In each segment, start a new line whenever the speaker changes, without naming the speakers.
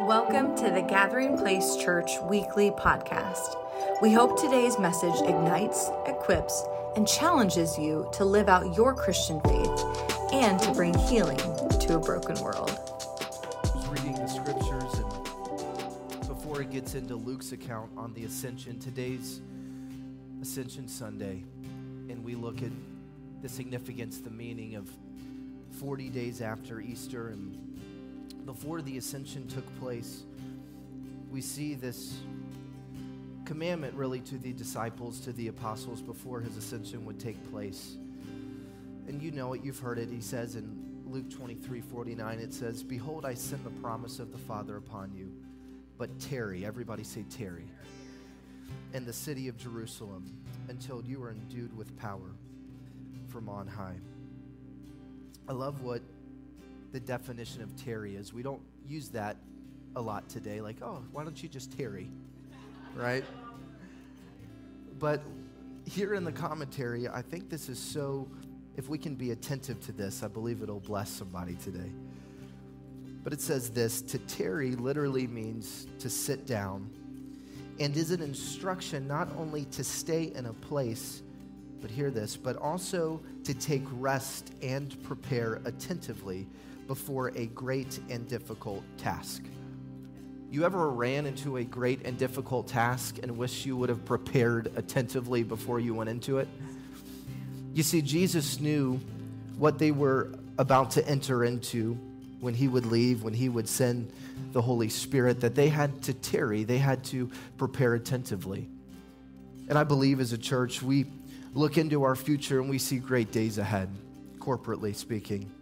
Welcome to the Gathering Place Church weekly podcast. We hope today's message ignites, equips, and challenges you to live out your Christian faith and to bring healing to a broken world.
Reading the scriptures, and before it gets into Luke's account on the ascension, today's Ascension Sunday, and we look at the significance, the meaning of 40 days after Easter and before the ascension took place, we see this commandment really to the disciples, to the apostles before his ascension would take place. And you know it, you've heard it. He says in Luke 23 49, it says, Behold, I send the promise of the Father upon you, but tarry, everybody say tarry, in the city of Jerusalem until you are endued with power from on high. I love what the definition of tarry is. We don't use that a lot today, like, oh, why don't you just tarry? Right? But here in the commentary, I think this is so, if we can be attentive to this, I believe it'll bless somebody today. But it says this to tarry literally means to sit down and is an instruction not only to stay in a place, but hear this, but also to take rest and prepare attentively before a great and difficult task. You ever ran into a great and difficult task and wish you would have prepared attentively before you went into it? You see, Jesus knew what they were about to enter into when he would leave, when he would send the Holy Spirit, that they had to tarry, they had to prepare attentively. And I believe as a church, we look into our future and we see great days ahead, corporately speaking.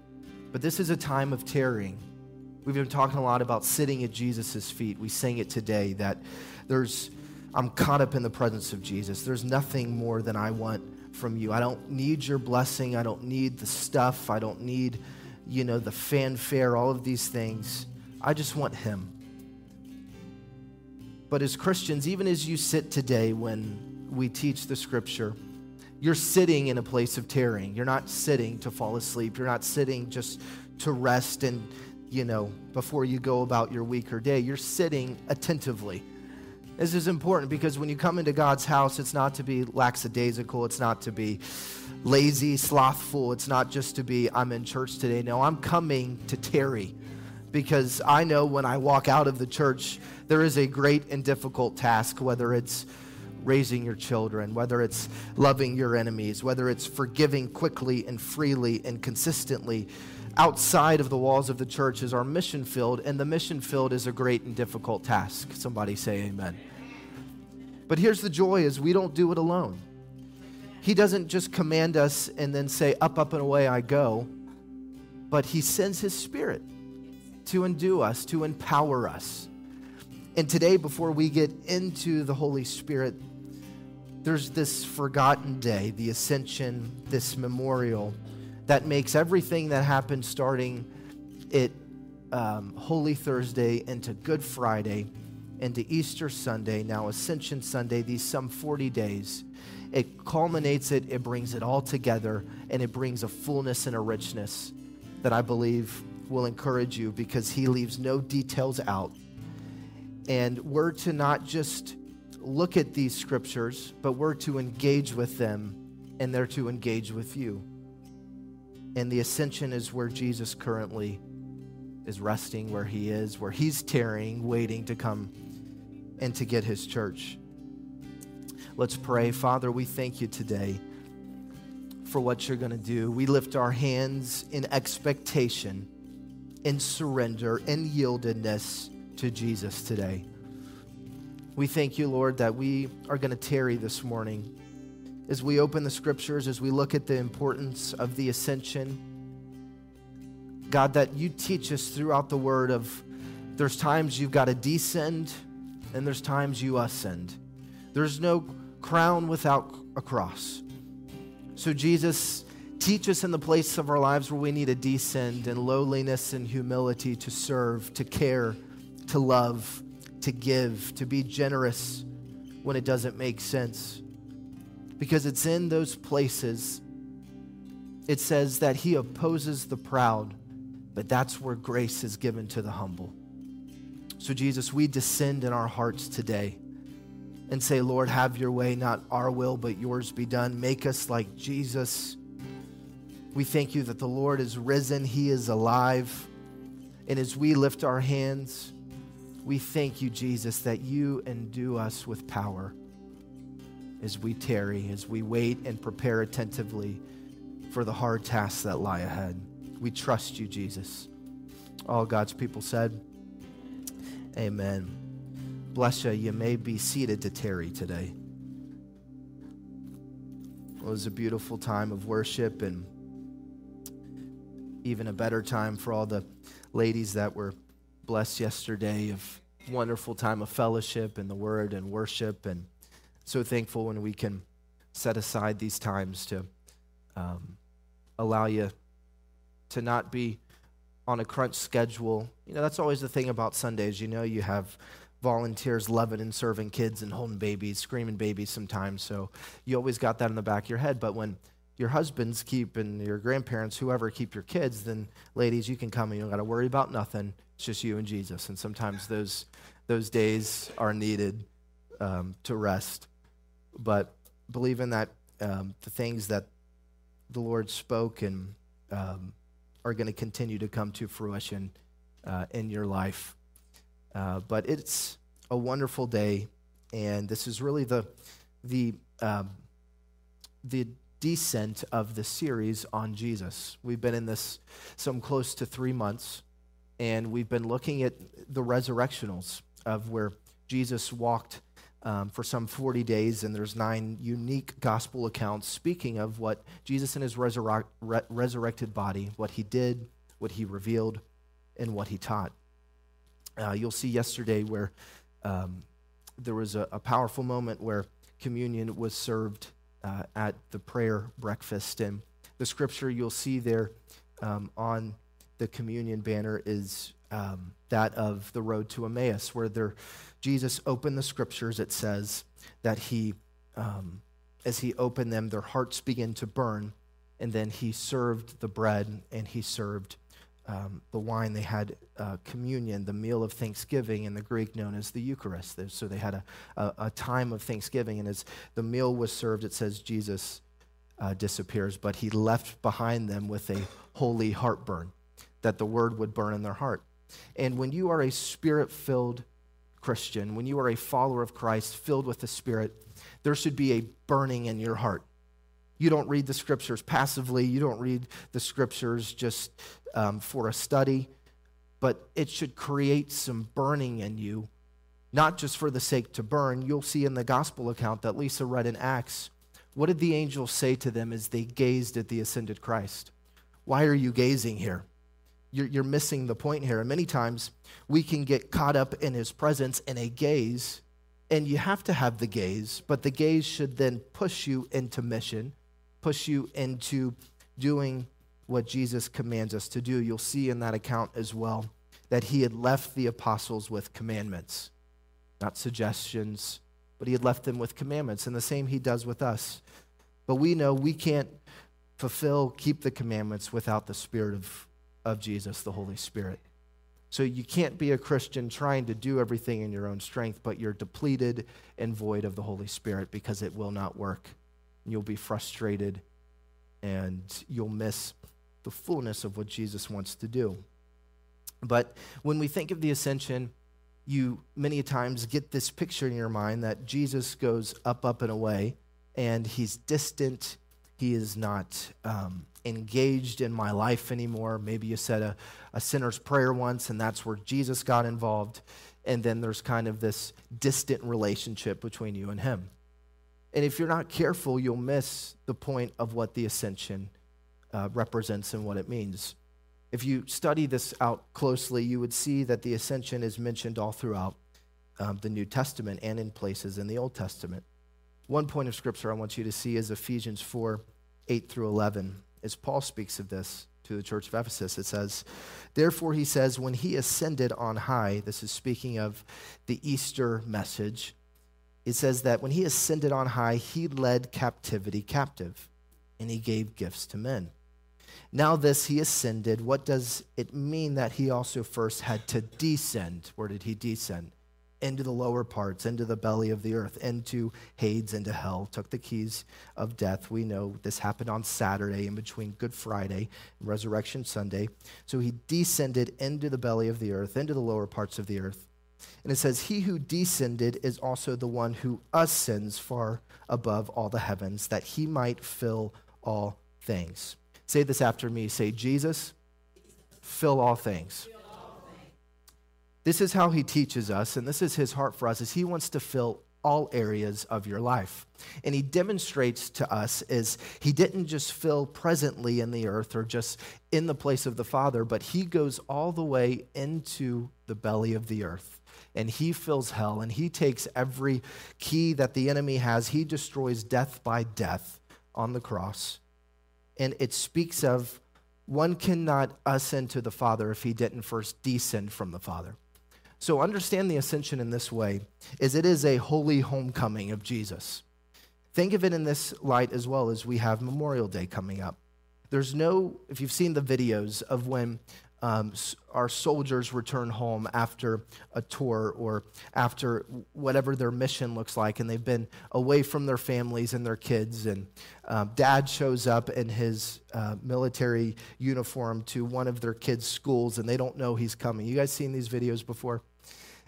But this is a time of tarrying. We've been talking a lot about sitting at Jesus' feet. We sang it today that there's, I'm caught up in the presence of Jesus. There's nothing more than I want from you. I don't need your blessing. I don't need the stuff. I don't need, you know, the fanfare, all of these things. I just want Him. But as Christians, even as you sit today when we teach the scripture, you're sitting in a place of tarrying. You're not sitting to fall asleep. You're not sitting just to rest and, you know, before you go about your week or day. You're sitting attentively. This is important because when you come into God's house, it's not to be lackadaisical. It's not to be lazy, slothful. It's not just to be, I'm in church today. No, I'm coming to tarry because I know when I walk out of the church, there is a great and difficult task, whether it's raising your children, whether it's loving your enemies, whether it's forgiving quickly and freely and consistently. Outside of the walls of the church is our mission field, and the mission field is a great and difficult task. Somebody say amen. But here's the joy is we don't do it alone. He doesn't just command us and then say, up, up, and away I go, but He sends His Spirit to endue us, to empower us. And today, before we get into the Holy Spirit, there's this forgotten day, the ascension, this memorial that makes everything that happened starting it um, Holy Thursday into Good Friday into Easter Sunday, now Ascension Sunday, these some 40 days. It culminates it, it brings it all together, and it brings a fullness and a richness that I believe will encourage you because he leaves no details out. And we're to not just look at these scriptures, but we're to engage with them and they're to engage with you. And the ascension is where Jesus currently is resting, where he is, where he's tarrying, waiting to come and to get his church. Let's pray. Father, we thank you today for what you're going to do. We lift our hands in expectation, in surrender, in yieldedness to Jesus today. We thank you, Lord, that we are going to tarry this morning. As we open the scriptures, as we look at the importance of the ascension, God, that you teach us throughout the word of there's times you've got to descend and there's times you ascend. There's no crown without a cross. So, Jesus, teach us in the place of our lives where we need to descend in lowliness and humility to serve, to care, to love to give, to be generous when it doesn't make sense. Because it's in those places, it says that he opposes the proud, but that's where grace is given to the humble. So Jesus, we descend in our hearts today and say, Lord, have your way, not our will, but yours be done. Make us like Jesus. We thank you that the Lord is risen, he is alive. And as we lift our hands, we thank you, Jesus, that you endue us with power as we tarry, as we wait and prepare attentively for the hard tasks that lie ahead. We trust you, Jesus. All God's people said, Amen. Bless you. You may be seated to tarry today. It was a beautiful time of worship and even a better time for all the ladies that were blessed yesterday of wonderful time of fellowship and the word and worship and so thankful when we can set aside these times to um, allow you to not be on a crunch schedule. You know, that's always the thing about Sundays. You know, you have volunteers loving and serving kids and holding babies, screaming babies sometimes. So you always got that in the back of your head. But when your husbands keep and your grandparents, whoever keep your kids, then ladies, you can come and you don't got to worry about nothing. It's just you and Jesus. And sometimes those those days are needed um, to rest. But believe in that um, the things that the Lord spoke and um, are going to continue to come to fruition uh, in your life. Uh, but it's a wonderful day, and this is really the the um, the descent of the series on Jesus. We've been in this some close to three months, and we've been looking at the resurrectionals of where Jesus walked um, for some 40 days, and there's nine unique gospel accounts speaking of what Jesus in his re- resurrected body, what he did, what he revealed, and what he taught. Uh, you'll see yesterday where um, there was a, a, powerful moment where communion was served uh, at the prayer breakfast, and the scripture you'll see there um, on the communion banner is um, that of the road to Emmaus, where there Jesus opened the scriptures, it says that he, um, as he opened them, their hearts began to burn. And then he served the bread and he served um, the wine. They had uh, communion, the meal of thanksgiving in the Greek known as the Eucharist. So they had a, a, a time of thanksgiving. And as the meal was served, it says Jesus uh, disappears, but he left behind them with a holy heartburn, that the word would burn in their heart. And when you are a spirit filled Christian, when you are a follower of Christ filled with the Spirit, there should be a burning in your heart. You don't read the scriptures passively, you don't read the scriptures just um, for a study, but it should create some burning in you, not just for the sake to burn. You'll see in the gospel account that Lisa read in Acts. What did the angels say to them as they gazed at the ascended Christ? Why are you gazing here? You're, you're missing the point here. And many times we can get caught up in his presence in a gaze, and you have to have the gaze, but the gaze should then push you into mission, push you into doing what Jesus commands us to do. You'll see in that account as well that he had left the apostles with commandments, not suggestions, but he had left them with commandments. And the same he does with us. But we know we can't fulfill, keep the commandments without the spirit of of Jesus, the Holy Spirit. So you can't be a Christian trying to do everything in your own strength, but you're depleted and void of the Holy Spirit because it will not work. You'll be frustrated and you'll miss the fullness of what Jesus wants to do. But when we think of the ascension, you many times get this picture in your mind that Jesus goes up, up, and away, and he's distant. He is not um, engaged in my life anymore. Maybe you said a, a sinner's prayer once, and that's where Jesus got involved. And then there's kind of this distant relationship between you and him. And if you're not careful, you'll miss the point of what the ascension uh, represents and what it means. If you study this out closely, you would see that the ascension is mentioned all throughout um, the New Testament and in places in the Old Testament. One point of scripture I want you to see is Ephesians 4 8 through 11 as Paul speaks of this to the church of Ephesus, it says, Therefore, he says, when he ascended on high, this is speaking of the Easter message, it says that when he ascended on high, he led captivity captive and he gave gifts to men. Now, this he ascended. What does it mean that he also first had to descend? Where did he descend? Into the lower parts, into the belly of the earth, into Hades, into hell, took the keys of death. We know this happened on Saturday in between Good Friday and Resurrection Sunday. So he descended into the belly of the earth, into the lower parts of the earth. And it says, He who descended is also the one who ascends far above all the heavens, that he might fill all things. Say this after me. Say, Jesus, fill all things. This is how he teaches us, and this is his heart for us, is he wants to fill all areas of your life. And he demonstrates to us is he didn't just fill presently in the earth or just in the place of the Father, but he goes all the way into the belly of the earth. And he fills hell and he takes every key that the enemy has. He destroys death by death on the cross. And it speaks of one cannot ascend to the Father if he didn't first descend from the Father. So understand the ascension in this way is it is a holy homecoming of Jesus. Think of it in this light as well as we have Memorial Day coming up. There's no, if you've seen the videos of when um, our soldiers return home after a tour or after whatever their mission looks like, and they've been away from their families and their kids. And um, dad shows up in his uh, military uniform to one of their kids' schools, and they don't know he's coming. You guys seen these videos before?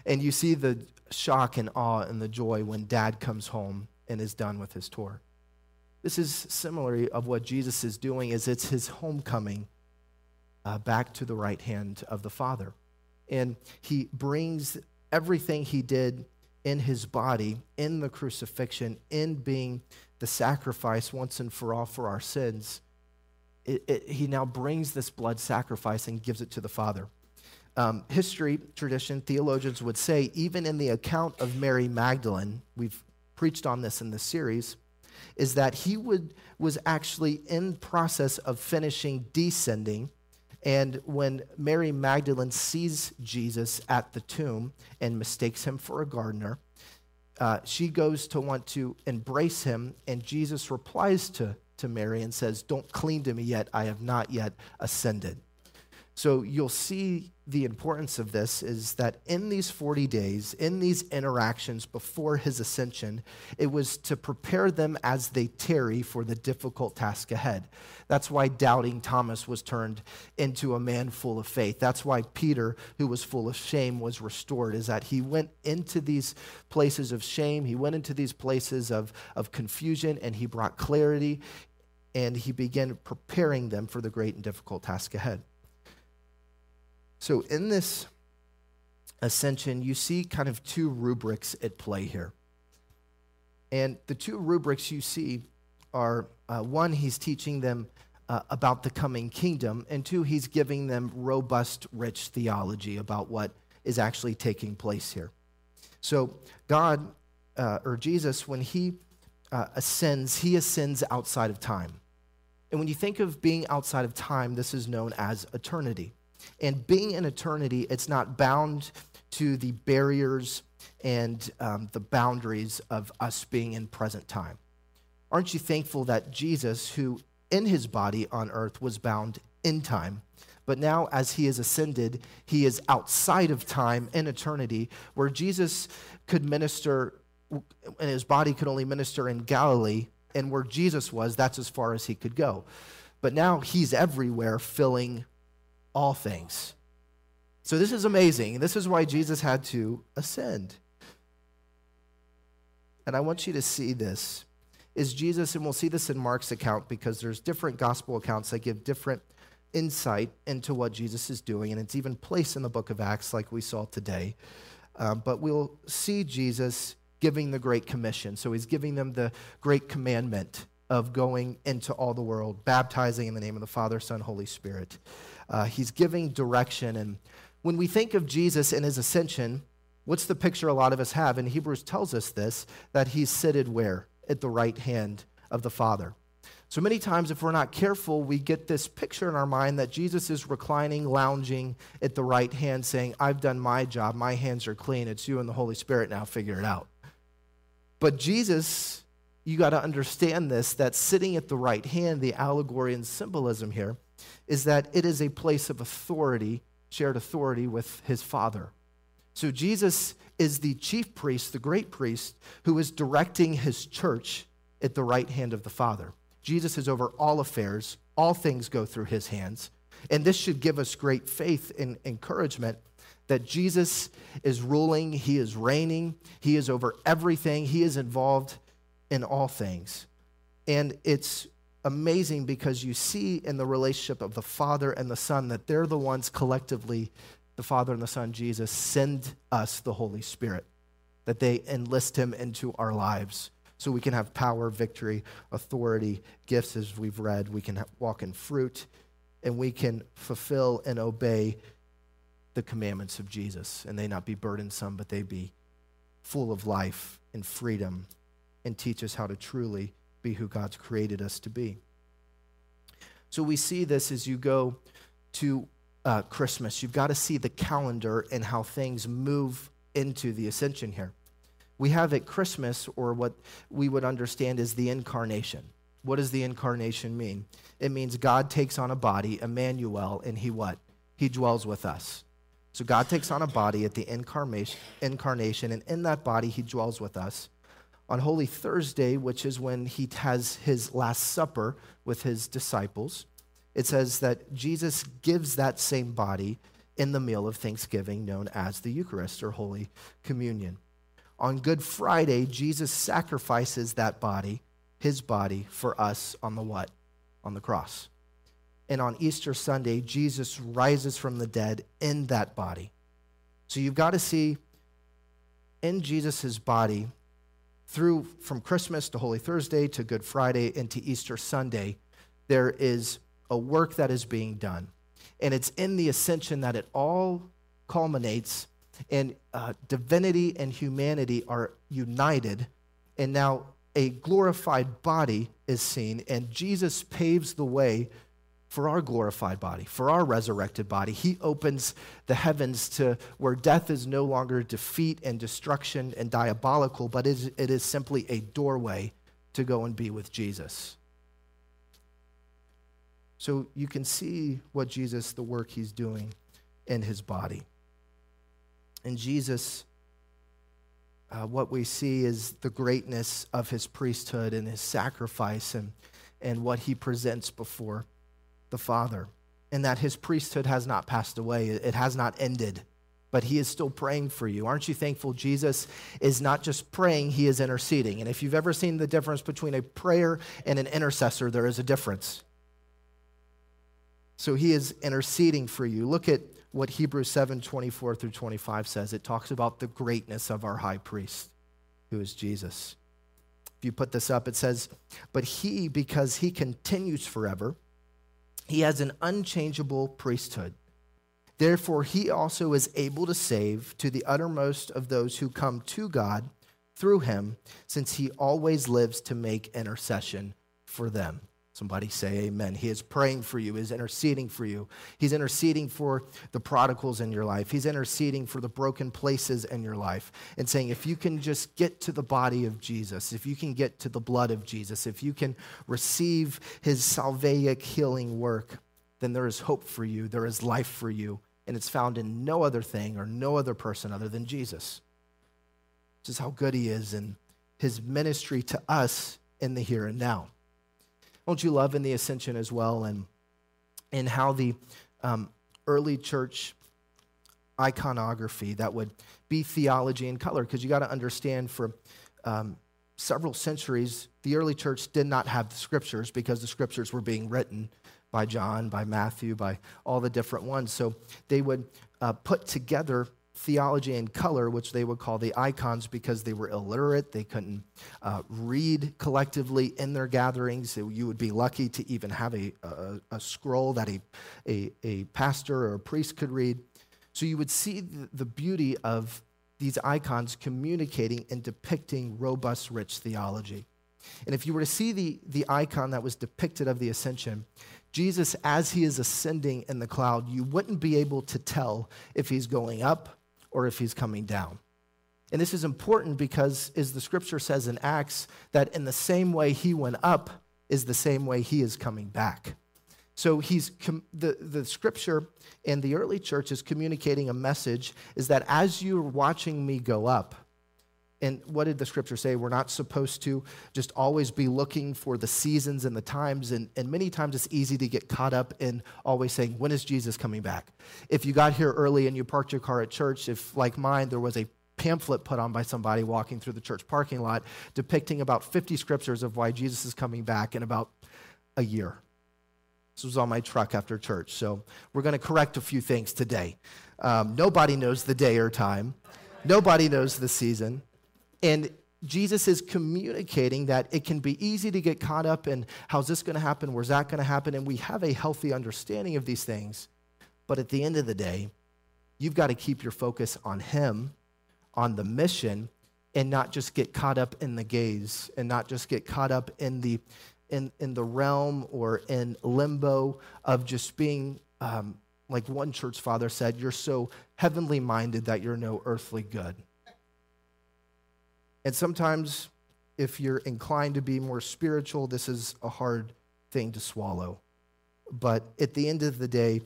And you see the shock and awe and the joy when dad comes home and is done with his tour. This is similar of what Jesus is doing is it's his homecoming uh, back to the right hand of the Father. And he brings everything he did in his body, in the crucifixion, in being the sacrifice once and for all for our sins. It, it, he now brings this blood sacrifice and gives it to the Father. Um, history, tradition, theologians would say, even in the account of Mary Magdalene, we've preached on this in this series, is that he would, was actually in process of finishing descending and when Mary Magdalene sees Jesus at the tomb and mistakes him for a gardener, uh, she goes to want to embrace him, and Jesus replies to, to Mary and says, Don't cling to me yet, I have not yet ascended. So you'll see the importance of this is that in these 40 days, in these interactions before his ascension, it was to prepare them as they tarry for the difficult task ahead. That's why doubting Thomas was turned into a man full of faith. That's why Peter, who was full of shame, was restored, is that he went into these places of shame, he went into these places of, of confusion, and he brought clarity, and he began preparing them for the great and difficult task ahead. So, in this ascension, you see kind of two rubrics at play here. And the two rubrics you see are uh, one, he's teaching them uh, about the coming kingdom, and two, he's giving them robust, rich theology about what is actually taking place here. So, God uh, or Jesus, when he uh, ascends, he ascends outside of time. And when you think of being outside of time, this is known as eternity. And being in eternity, it's not bound to the barriers and um, the boundaries of us being in present time. Aren't you thankful that Jesus, who in his body on earth was bound in time, but now as he has ascended, he is outside of time in eternity, where Jesus could minister, and his body could only minister in Galilee, and where Jesus was, that's as far as he could go. But now he's everywhere, filling all things. So this is amazing. This is why Jesus had to ascend. And I want you to see this is Jesus, and we'll see this in Mark's account because there's different gospel accounts that give different insight into what Jesus is doing, and it's even placed in the book of Acts, like we saw today. Um, but we'll see Jesus giving the Great Commission. So he's giving them the Great Commandment of going into all the world, baptizing in the name of the Father, Son, Holy Spirit. Uh, he's giving direction. And when we think of Jesus and his ascension, what's the picture a lot of us have? And Hebrews tells us this that he's seated where? At the right hand of the Father. So many times, if we're not careful, we get this picture in our mind that Jesus is reclining, lounging at the right hand, saying, I've done my job. My hands are clean. It's you and the Holy Spirit now. Figure it out. But Jesus, you got to understand this that sitting at the right hand, the allegory and symbolism here, is that it is a place of authority, shared authority with his Father. So Jesus is the chief priest, the great priest, who is directing his church at the right hand of the Father. Jesus is over all affairs, all things go through his hands. And this should give us great faith and encouragement that Jesus is ruling, he is reigning, he is over everything, he is involved in all things. And it's amazing because you see in the relationship of the Father and the Son that they're the ones collectively, the Father and the Son, Jesus, send us the Holy Spirit, that they enlist him into our lives so we can have power, victory, authority, gifts, as we've read. We can walk in fruit, and we can fulfill and obey the commandments of Jesus. And they not be burdensome, but they be full of life and freedom and teach us how to truly be who God's created us to be. So we see this as you go to uh, Christmas. You've got to see the calendar and how things move into the ascension here. We have at Christmas, or what we would understand is the incarnation. What does the incarnation mean? It means God takes on a body, Emmanuel, and he what? He dwells with us. So God takes on a body at the incarnation, incarnation, and in that body, he dwells with us on Holy Thursday, which is when he has his Last Supper with his disciples, it says that Jesus gives that same body in the meal of thanksgiving known as the Eucharist or Holy Communion. On Good Friday, Jesus sacrifices that body, his body, for us on the what? On the cross. And on Easter Sunday, Jesus rises from the dead in that body. So you've got to see in Jesus' body through from Christmas to Holy Thursday to Good Friday into Easter Sunday, there is a work that is being done. And it's in the ascension that it all culminates, and uh, divinity and humanity are united. And now a glorified body is seen, and Jesus paves the way for our glorified body, for our resurrected body. He opens the heavens to where death is no longer defeat and destruction and diabolical, but it is simply a doorway to go and be with Jesus. So you can see what Jesus, the work he's doing in his body. And Jesus, uh, what we see is the greatness of his priesthood and his sacrifice and, and what he presents before the Father, and that his priesthood has not passed away, it has not ended, but he is still praying for you. Aren't you thankful? Jesus is not just praying, he is interceding. And if you've ever seen the difference between a prayer and an intercessor, there is a difference. So he is interceding for you. Look at what Hebrews 7 24 through 25 says. It talks about the greatness of our high priest, who is Jesus. If you put this up, it says, But he, because he continues forever, he has an unchangeable priesthood. Therefore, he also is able to save to the uttermost of those who come to God through him, since he always lives to make intercession for them. Somebody say amen. He is praying for you, He's interceding for you. He's interceding for the prodigals in your life. He's interceding for the broken places in your life and saying, if you can just get to the body of Jesus, if you can get to the blood of Jesus, if you can receive his salvific healing work, then there is hope for you, there is life for you, and it's found in no other thing or no other person other than Jesus. This is how good he is and his ministry to us in the here and now. Don't you love in the ascension as well and, and how the um, early church iconography that would be theology in color? Because you got to understand for um, several centuries, the early church did not have the scriptures because the scriptures were being written by John, by Matthew, by all the different ones. So they would uh, put together theology in color, which they would call the icons because they were illiterate. They couldn't uh, read collectively in their gatherings. You would be lucky to even have a, a, a, scroll that a, a, a pastor or a priest could read. So you would see the, beauty of these icons communicating and depicting robust, rich theology. And if you were to see the, the icon that was depicted of the ascension, Jesus, as he is ascending in the cloud, you wouldn't be able to tell if he's going up or if he's coming down. And this is important because, as the scripture says in Acts, that in the same way he went up is the same way he is coming back. So he's the, the scripture and the early church is communicating a message is that as you're watching me go up, and what did the scripture say? We're not supposed to just always be looking for the seasons and the times. And, and many times it's easy to get caught up in always saying, When is Jesus coming back? If you got here early and you parked your car at church, if, like mine, there was a pamphlet put on by somebody walking through the church parking lot depicting about 50 scriptures of why Jesus is coming back in about a year. This was on my truck after church. So we're going to correct a few things today. Um, nobody knows the day or time, nobody knows the season. And Jesus is communicating that it can be easy to get caught up in how's this going to happen, where's that going to happen, and we have a healthy understanding of these things. But at the end of the day, you've got to keep your focus on Him, on the mission, and not just get caught up in the gaze and not just get caught up in the in, in the realm or in limbo of just being um, like one church father said you're so heavenly minded that you're no earthly good and sometimes, if you're inclined to be more spiritual, this is a hard thing to swallow. But at the end of the day,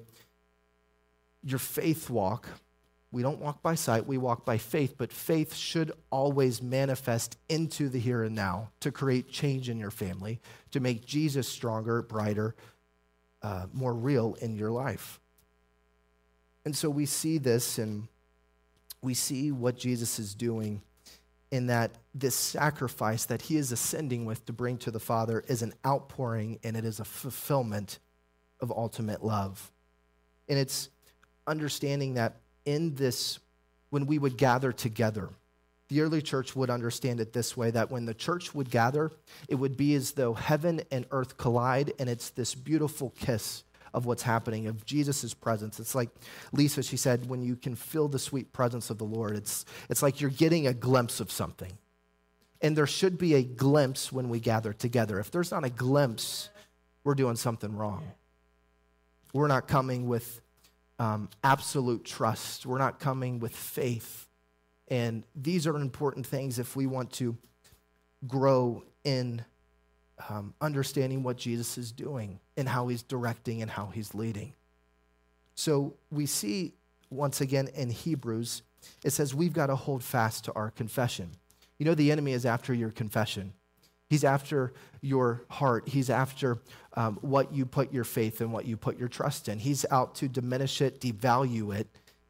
your faith walk, we don't walk by sight, we walk by faith, but faith should always manifest into the here and now to create change in your family, to make Jesus stronger, brighter, uh, more real in your life. And so we see this and we see what Jesus is doing in that this sacrifice that he is ascending with to bring to the Father is an outpouring and it is a fulfillment of ultimate love. And it's understanding that in this, when we would gather together, the early church would understand it this way that when the church would gather, it would be as though heaven and earth collide, and it's this beautiful kiss of what's happening, of Jesus' presence. It's like Lisa, she said, when you can feel the sweet presence of the Lord, it's, it's like you're getting a glimpse of something. And there should be a glimpse when we gather together. If there's not a glimpse, we're doing something wrong. We're not coming with um, absolute trust, we're not coming with faith. And these are important things if we want to grow in um, understanding what Jesus is doing and how he's directing and how he's leading. So we see once again in Hebrews, it says we've got to hold fast to our confession. You know, the enemy is after your confession. He's after your heart. He's after um, what you put your faith and what you put your trust in. He's out to diminish it, devalue it,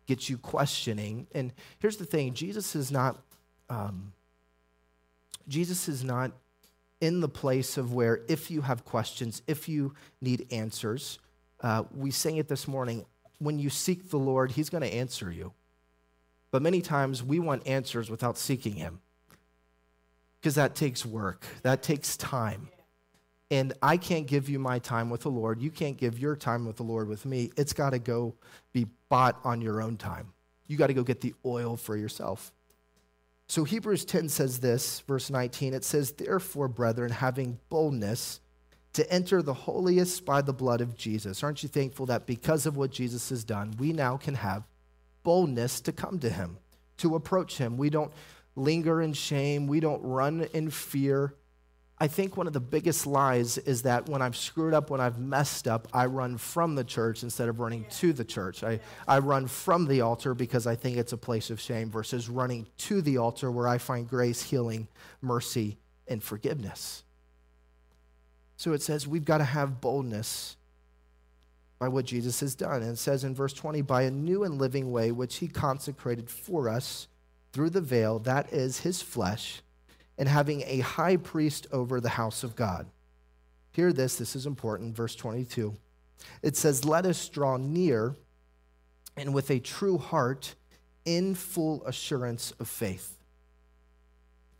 get you questioning. And here's the thing Jesus is not. Um, Jesus is not in the place of where if you have questions, if you need answers, uh, we sang it this morning, when you seek the Lord, He's going to answer you. But many times we want answers without seeking Him because that takes work, that takes time. And I can't give you my time with the Lord. You can't give your time with the Lord with me. It's got to go be bought on your own time. You got to go get the oil for yourself. So Hebrews 10 says this, verse 19, it says, Therefore, brethren, having boldness to enter the holiest by the blood of Jesus. Aren't you thankful that because of what Jesus has done, we now can have boldness to come to him, to approach him? We don't linger in shame, we don't run in fear, I think one of the biggest lies is that when I've screwed up, when I've messed up, I run from the church instead of running to the church. I, I run from the altar because I think it's a place of shame versus running to the altar where I find grace, healing, mercy, and forgiveness. So it says we've got to have boldness by what Jesus has done. And it says in verse 20, by a new and living way which he consecrated for us through the veil, that is his flesh and having a high priest over the house of God. Hear this, this is important, verse 22. It says, Let us draw near and with a true heart in full assurance of faith.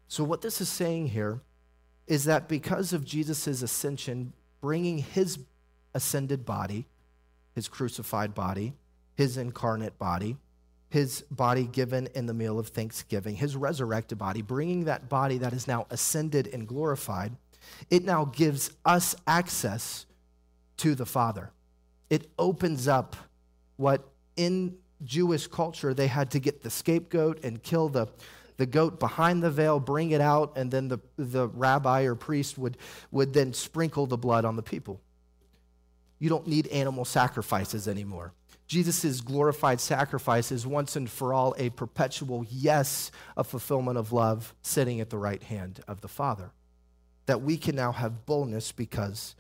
So, what this is saying here is that because of Jesus' ascension, bringing his ascended body, his crucified body, his incarnate body, his body given in the meal of thanksgiving, his resurrected body, bringing that body that is now ascended and glorified, it now gives us access to the Father. It opens up what in Jewish culture they had to get the scapegoat and kill the, the goat behind the veil, bring it out, and then the, the rabbi or priest would, would then sprinkle the blood on the people. you don't need animal sacrifices anymore. Jesus' glorified sacrifice is once and for all a perpetual yes, a fulfillment of love sitting at the right hand of the Father. That we can now have boldness because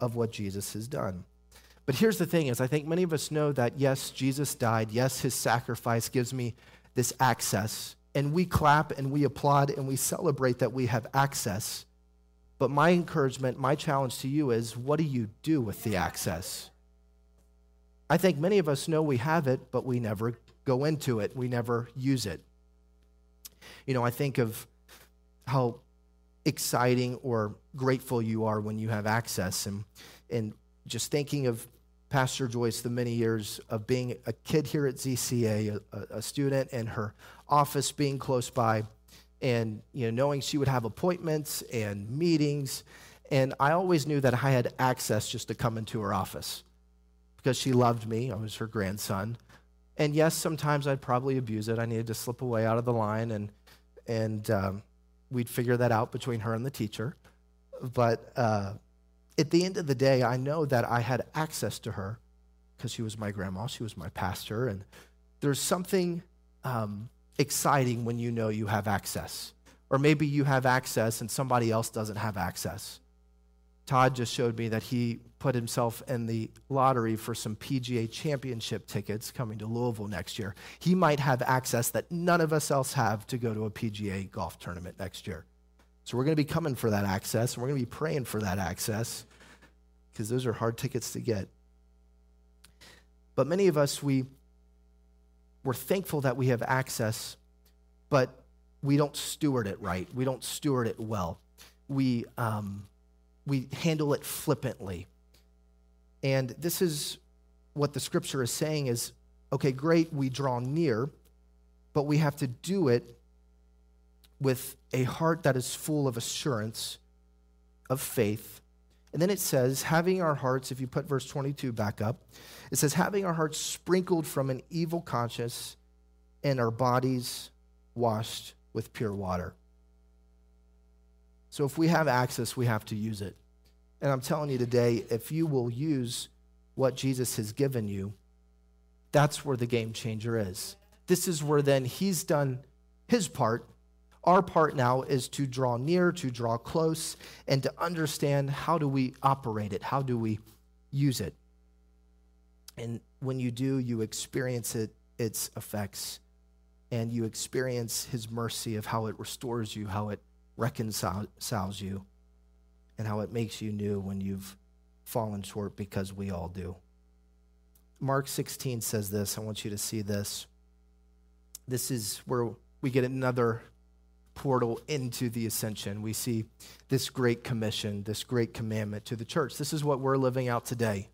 of what Jesus has done. But here's the thing is I think many of us know that yes, Jesus died. Yes, his sacrifice gives me this access. And we clap and we applaud and we celebrate that we have access. But my encouragement, my challenge to you is what do you do with the access? I think many of us know we have it, but we never go into it. We never use it. You know, I think of how exciting or grateful you are when you have access. And, and just thinking of Pastor Joyce, the many years of being a kid here at ZCA, a, a student, and her office being close by, and you know, knowing she would have appointments and meetings. And I always knew that I had access just to come into her office because she loved me. I was her grandson. And yes, sometimes I'd probably abuse it. I needed to slip away out of the line, and, and um, we'd figure that out between her and the teacher. But uh, at the end of the day, I know that I had access to her because she was my grandma, she was my pastor. And there's something um, exciting when you know you have access. Or maybe you have access and somebody else doesn't have access. Todd just showed me that he put himself in the lottery for some PGA championship tickets coming to Louisville next year. He might have access that none of us else have to go to a PGA golf tournament next year. So we're going to be coming for that access, and we're going to be praying for that access because those are hard tickets to get. But many of us, we, we're thankful that we have access, but we don't steward it right. We don't steward it well. We, um, we handle it flippantly. And this is what the scripture is saying is okay, great, we draw near, but we have to do it with a heart that is full of assurance, of faith. And then it says, having our hearts, if you put verse 22 back up, it says, having our hearts sprinkled from an evil conscience and our bodies washed with pure water. So if we have access, we have to use it. And I'm telling you today, if you will use what Jesus has given you, that's where the game changer is. This is where then he's done his part. Our part now is to draw near, to draw close, and to understand how do we operate it? How do we use it? And when you do, you experience it, its effects, and you experience his mercy of how it restores you, how it reconciles you, and how it makes you new when you've fallen short because we all do. Mark 16 says this. I want you to see this. This is where we get another portal into the ascension. We see this great commission, this great commandment to the church. This is what we're living out today.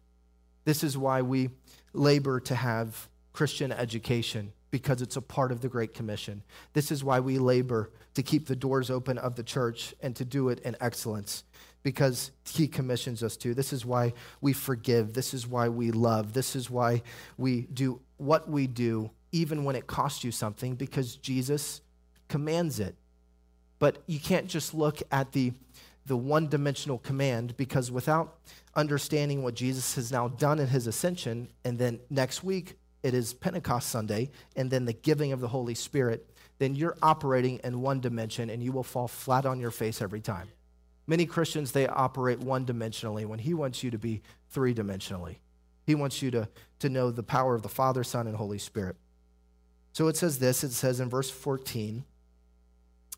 This is why we labor to have Christian education because it's a part of the Great Commission. This is why we labor to keep the doors open of the church and to do it in excellence because he commissions us to. This is why we forgive. This is why we love. This is why we do what we do, even when it costs you something, because Jesus commands it. But you can't just look at the, the one dimensional command because without understanding what Jesus has now done in his ascension, and then next week, it is Pentecost Sunday, and then the giving of the Holy Spirit, then you're operating in one dimension and you will fall flat on your face every time. Many Christians, they operate one dimensionally when He wants you to be three dimensionally. He wants you to, to know the power of the Father, Son, and Holy Spirit. So it says this it says in verse 14,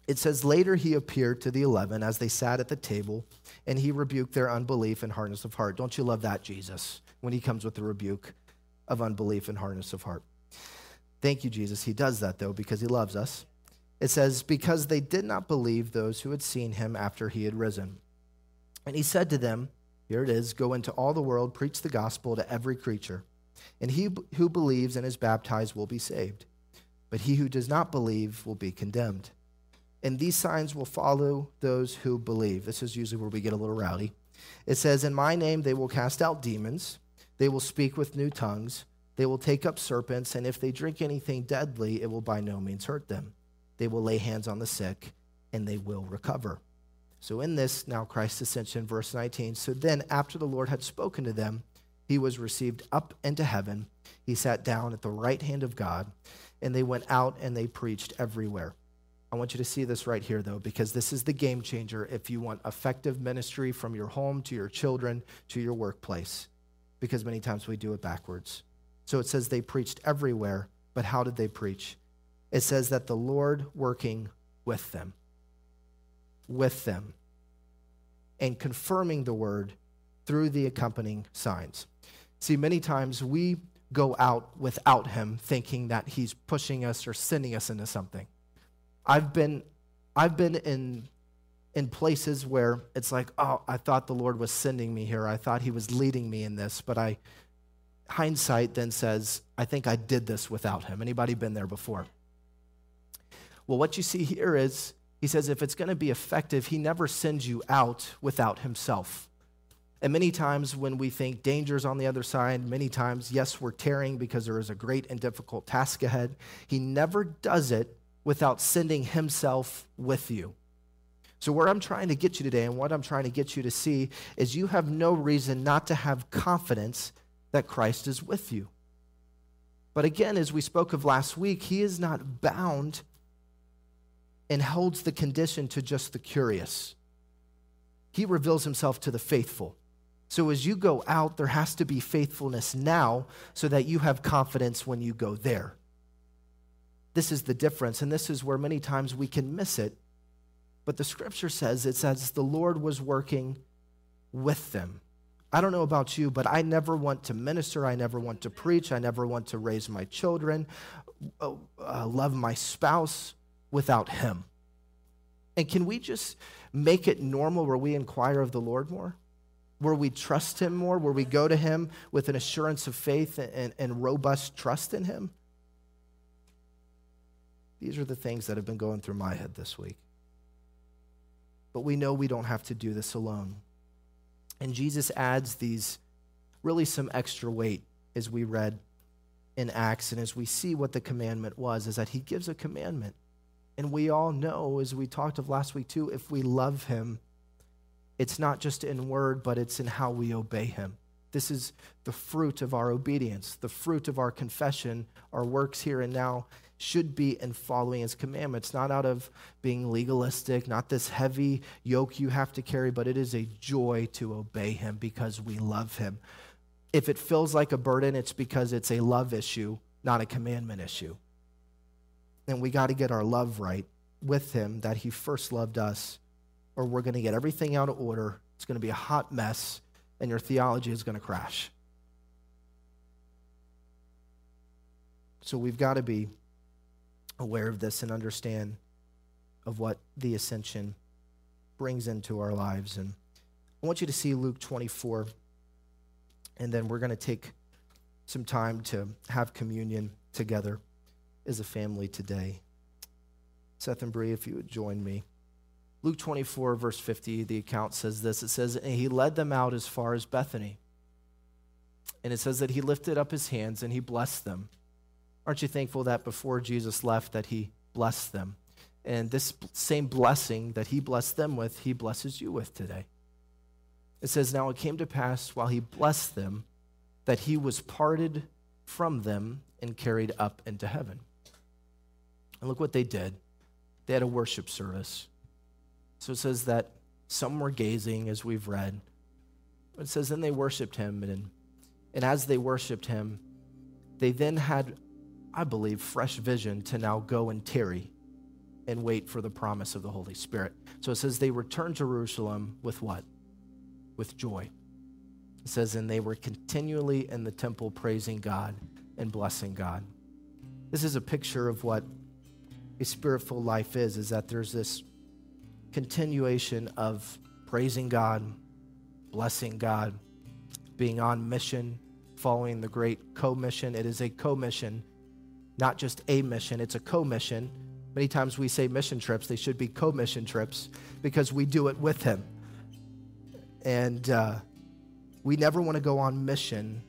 it says, Later he appeared to the eleven as they sat at the table, and he rebuked their unbelief and hardness of heart. Don't you love that, Jesus, when he comes with the rebuke? Of unbelief and hardness of heart. Thank you, Jesus. He does that, though, because he loves us. It says, Because they did not believe those who had seen him after he had risen. And he said to them, Here it is, go into all the world, preach the gospel to every creature. And he who believes and is baptized will be saved, but he who does not believe will be condemned. And these signs will follow those who believe. This is usually where we get a little rowdy. It says, In my name they will cast out demons. They will speak with new tongues. They will take up serpents, and if they drink anything deadly, it will by no means hurt them. They will lay hands on the sick, and they will recover. So, in this, now Christ's ascension, verse 19. So then, after the Lord had spoken to them, he was received up into heaven. He sat down at the right hand of God, and they went out and they preached everywhere. I want you to see this right here, though, because this is the game changer if you want effective ministry from your home to your children to your workplace, because many times we do it backwards. So it says they preached everywhere, but how did they preach? It says that the Lord working with them, with them, and confirming the word through the accompanying signs. See, many times we go out without him thinking that he's pushing us or sending us into something. I've been I've been in in places where it's like, oh, I thought the Lord was sending me here. I thought he was leading me in this, but I hindsight then says, I think I did this without him. Anybody been there before? Well, what you see here is he says if it's going to be effective, he never sends you out without himself. And many times when we think danger's on the other side, many times, yes, we're tearing because there is a great and difficult task ahead. He never does it without sending himself with you. So, where I'm trying to get you today and what I'm trying to get you to see is you have no reason not to have confidence that Christ is with you. But again, as we spoke of last week, he is not bound and holds the condition to just the curious. He reveals himself to the faithful. So as you go out, there has to be faithfulness now so that you have confidence when you go there. This is the difference, and this is where many times we can miss it. But the scripture says it says the Lord was working with them. I don't know about you, but I never want to minister. I never want to preach. I never want to raise my children, uh, uh love my spouse without Him. And can we just make it normal where we inquire of the Lord more? where we trust Him more, where we go to Him with an assurance of faith and, and robust trust in Him? These are the things that have been going through my head this week. But we know we don't have to do this alone. And Jesus adds these really some extra weight as we read in Acts and as we see what the commandment was, is that He gives a commandment. And we all know, as we talked of last week too, if we love Him, it's not just in word, but it's in how we obey him. This is the fruit of our obedience, the fruit of our confession, our works here and now should be in following his commandments, not out of being legalistic, not this heavy yoke you have to carry, but it is a joy to obey him because we love him. If it feels like a burden, it's because it's a love issue, not a commandment issue. And we got to get our love right with him that he first loved us or we're going to get everything out of order. It's going to be a hot mess, and your theology is going to crash. So we've got to be aware of this and understand of what the ascension brings into our lives. And I want you to see Luke 24, and then we're going to take some time to have communion together as a family today. Seth and Bree, if you would join me. Luke 24, verse 50, the account says this it says, And he led them out as far as Bethany. And it says that he lifted up his hands and he blessed them. Aren't you thankful that before Jesus left that he blessed them? And this same blessing that he blessed them with, he blesses you with today. It says, Now it came to pass while he blessed them that he was parted from them and carried up into heaven. And look what they did. They had a worship service. So it says that some were gazing, as we've read. It says, then they worshiped him. And, and as they worshiped him, they then had, I believe, fresh vision to now go and tarry and wait for the promise of the Holy Spirit. So it says they returned to Jerusalem with what? With joy. It says, and they were continually in the temple praising God and blessing God. This is a picture of what a spiritful life is, is that there's this continuation of praising God, blessing God, being on mission, following the great co-mission. It is a co-mission, not just a mission, it's a co-mission. Many times we say mission trips, they should be co-mission trips because we do it with him. And uh, we never want to go on mission,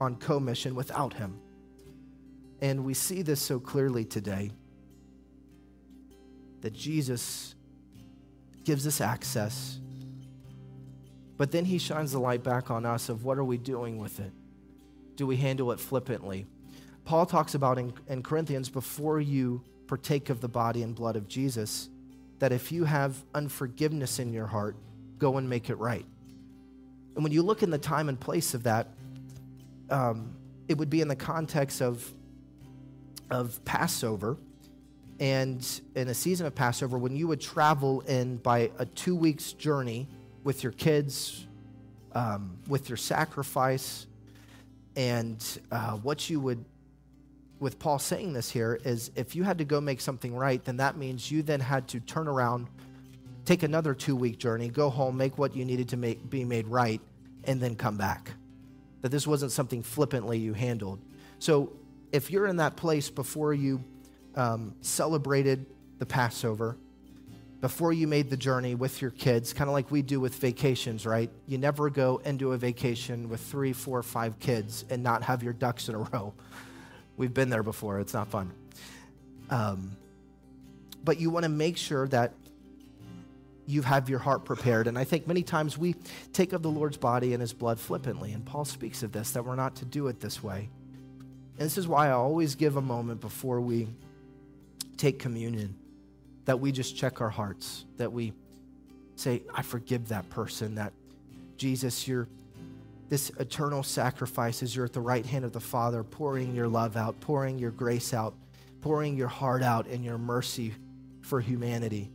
on co-mission without him. And we see this so clearly today that Jesus gives us access. But then he shines the light back on us of what are we doing with it? Do we handle it flippantly? Paul talks about in, in Corinthians before you partake of the body and blood of Jesus, that if you have unforgiveness in your heart, go and make it right. And when you look in the time and place of that, um, it would be in the context of, of Passover. And in a season of Passover, when you would travel in by a two weeks journey with your kids, um, with your sacrifice, and uh, what you would, with Paul saying this here, is if you had to go make something right, then that means you then had to turn around, take another two week journey, go home, make what you needed to make, be made right, and then come back. That this wasn't something flippantly you handled. So if you're in that place before you um, celebrated the Passover, before you made the journey with your kids, kind of like we do with vacations, right? You never go into a vacation with three, four, five kids and not have your ducks in a row. We've been there before, it's not fun. Um, but you want to make sure that you have your heart prepared. And I think many times we take of the Lord's body and his blood flippantly. And Paul speaks of this, that we're not to do it this way. And this is why I always give a moment before we take communion that we just check our hearts, that we say, I forgive that person, that Jesus, you're this eternal sacrifice as you're at the right hand of the Father, pouring your love out, pouring your grace out, pouring your heart out and your mercy for humanity.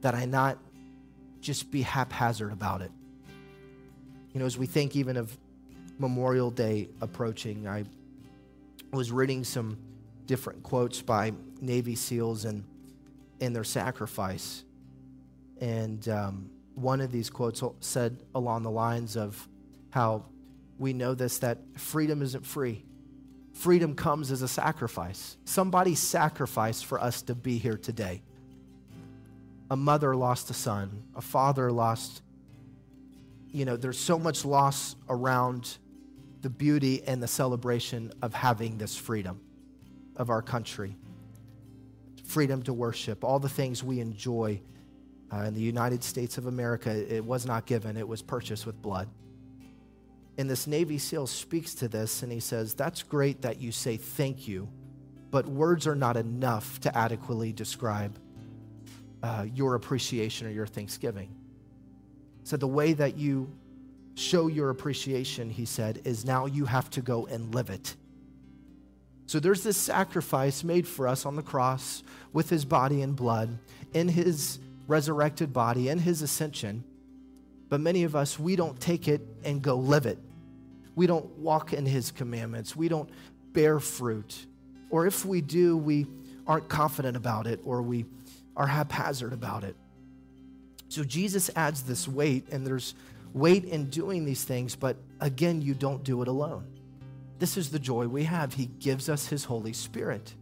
That I not just be haphazard about it. You know, as we think even of Memorial Day approaching, I was reading some different quotes by Navy SEALs and in their sacrifice. And um, one of these quotes said along the lines of how we know this that freedom isn't free. Freedom comes as a sacrifice. Somebody sacrificed for us to be here today. A mother lost a son, a father lost, you know, there's so much loss around the beauty and the celebration of having this freedom of our country freedom to worship, all the things we enjoy uh, in the United States of America, it was not given, it was purchased with blood. And this Navy SEAL speaks to this and he says, That's great that you say thank you, but words are not enough to adequately describe uh, your appreciation or your thanksgiving. So, the way that you show your appreciation, he said, is now you have to go and live it. So there's this sacrifice made for us on the cross with his body and blood, in his resurrected body, and his ascension. But many of us, we don't take it and go live it. We don't walk in his commandments. We don't bear fruit. Or if we do, we aren't confident about it or we are haphazard about it. So Jesus adds this weight, and there's weight in doing these things, but again, you don't do it alone. This is the joy we have. He gives us His Holy Spirit.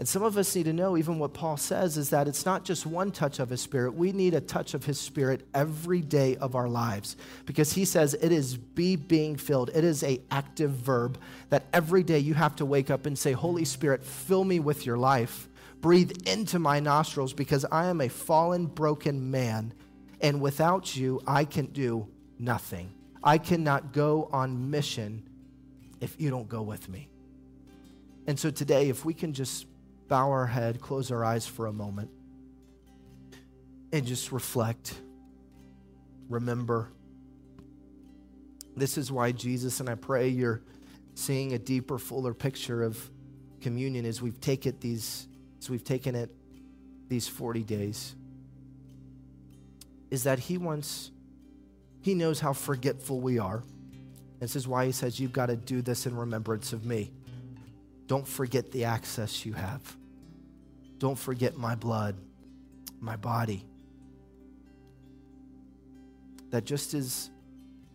And some of us need to know, even what Paul says, is that it's not just one touch of his spirit. We need a touch of his spirit every day of our lives because he says it is be being filled. It is a active verb that every day you have to wake up and say, Holy Spirit, fill me with your life. Breathe into my nostrils because I am a fallen, broken man. And without you, I can do nothing. I cannot go on mission if you don't go with me. And so today, if we can just bow our head, close our eyes for a moment, and just reflect, remember. This is why Jesus, and I pray you're seeing a deeper, fuller picture of communion as we've taken these, as we've taken it these 40 days. Is that He wants, He knows how forgetful we are. This is why he says, You've got to do this in remembrance of me. Don't forget the access you have. Don't forget my blood, my body. That just as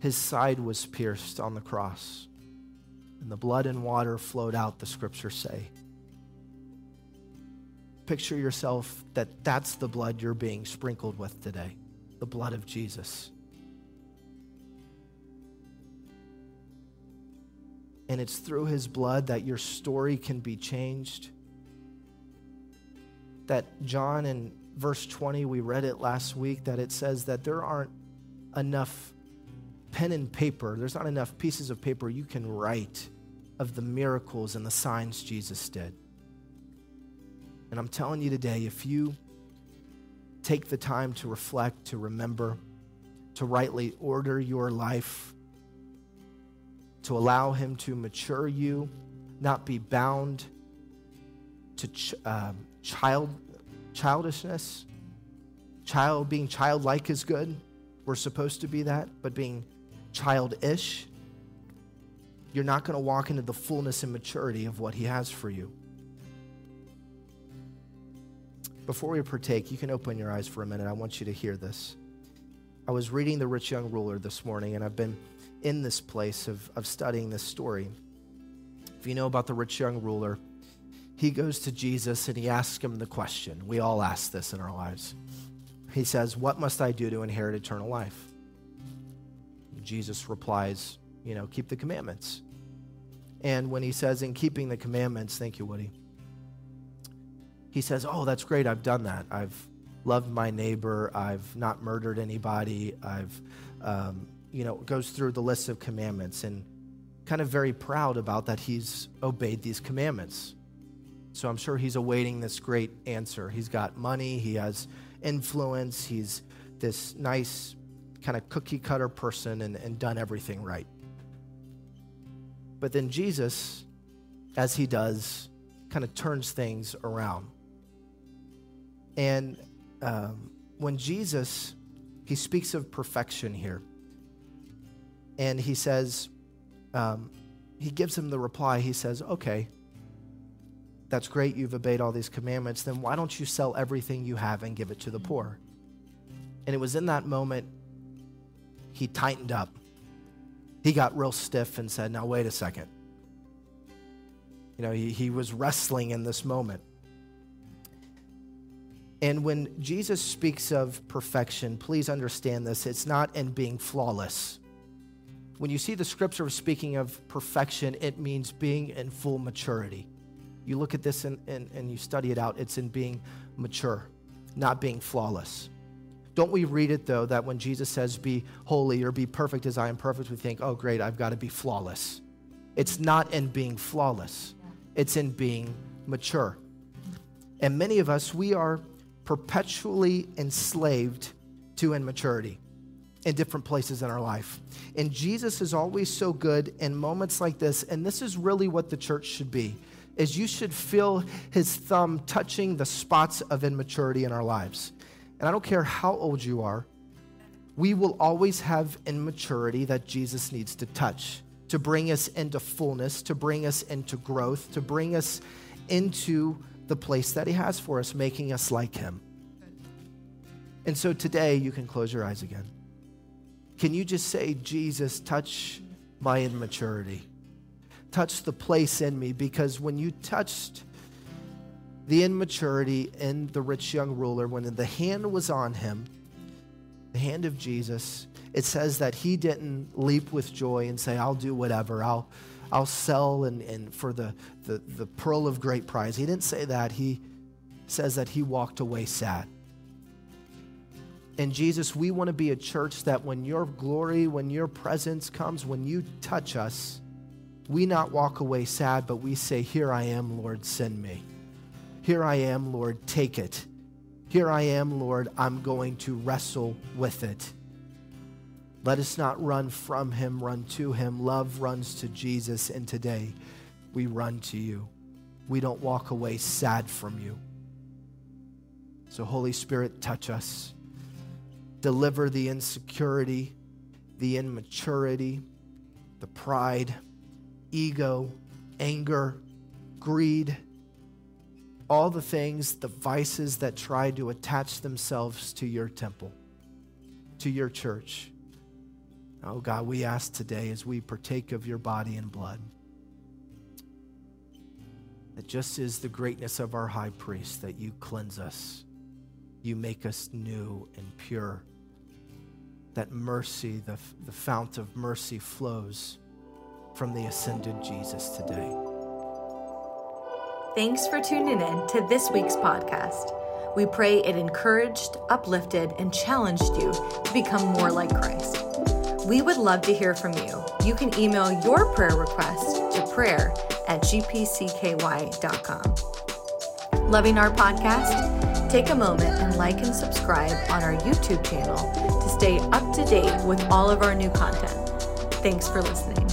his side was pierced on the cross and the blood and water flowed out, the scriptures say. Picture yourself that that's the blood you're being sprinkled with today, the blood of Jesus. And it's through his blood that your story can be changed. That John in verse 20, we read it last week, that it says that there aren't enough pen and paper, there's not enough pieces of paper you can write of the miracles and the signs Jesus did. And I'm telling you today, if you take the time to reflect, to remember, to rightly order your life, to allow Him to mature you, not be bound to uh, child childishness. Child being childlike is good. We're supposed to be that, but being childish, you're not going to walk into the fullness and maturity of what He has for you. Before we partake, you can open your eyes for a minute. I want you to hear this. I was reading The Rich Young Ruler this morning, and I've been in this place of, of studying this story. If you know about the rich young ruler, he goes to Jesus and he asks him the question. We all ask this in our lives. He says, What must I do to inherit eternal life? Jesus replies, You know, keep the commandments. And when he says, In keeping the commandments, thank you, Woody he says, Oh, that's great. I've done that. I've loved my neighbor. I've not murdered anybody. I've, um, you know, goes through the list of commandments and kind of very proud about that he's obeyed these commandments. So I'm sure he's awaiting this great answer. He's got money, he has influence, he's this nice kind of cookie cutter person and, and done everything right. But then Jesus, as he does, kind of turns things around. And um, when Jesus, he speaks of perfection here, and he says, um, he gives him the reply. He says, Okay, that's great. You've obeyed all these commandments. Then why don't you sell everything you have and give it to the poor? And it was in that moment he tightened up. He got real stiff and said, Now, wait a second. You know, he, he was wrestling in this moment. And when Jesus speaks of perfection, please understand this it's not in being flawless. When you see the scripture speaking of perfection, it means being in full maturity. You look at this and, and, and you study it out, it's in being mature, not being flawless. Don't we read it though that when Jesus says, Be holy or be perfect as I am perfect, we think, Oh, great, I've got to be flawless. It's not in being flawless, it's in being mature. And many of us, we are perpetually enslaved to immaturity in different places in our life. And Jesus is always so good in moments like this, and this is really what the church should be. Is you should feel his thumb touching the spots of immaturity in our lives. And I don't care how old you are, we will always have immaturity that Jesus needs to touch to bring us into fullness, to bring us into growth, to bring us into the place that He has for us, making us like Him. And so today, you can close your eyes again. Can you just say, Jesus, touch my immaturity? Touch the place in me, because when you touched the immaturity in the rich young ruler, when the hand was on him, the hand of Jesus, it says that he didn't leap with joy and say, I'll do whatever. I'll, I'll sell and, and for the, the, the pearl of great prize. He didn't say that. He says that he walked away sad. And Jesus, we want to be a church that when your glory, when your presence comes, when you touch us, we not walk away sad, but we say, Here I am, Lord, send me. Here I am, Lord, take it. Here I am, Lord, I'm going to wrestle with it. Let us not run from him, run to him. Love runs to Jesus, and today we run to you. We don't walk away sad from you. So, Holy Spirit, touch us. Deliver the insecurity, the immaturity, the pride, ego, anger, greed, all the things, the vices that try to attach themselves to your temple, to your church. Oh God, we ask today as we partake of your body and blood that just as the greatness of our high priest, that you cleanse us, you make us new and pure. That mercy, the, the fount of mercy, flows from the ascended Jesus today.
Thanks for tuning in to this week's podcast. We pray it encouraged, uplifted, and challenged you to become more like Christ. We would love to hear from you. You can email your prayer request to prayer at gpcky.com. Loving our podcast? Take a moment and like and subscribe on our YouTube channel to stay up to date with all of our new content. Thanks for listening.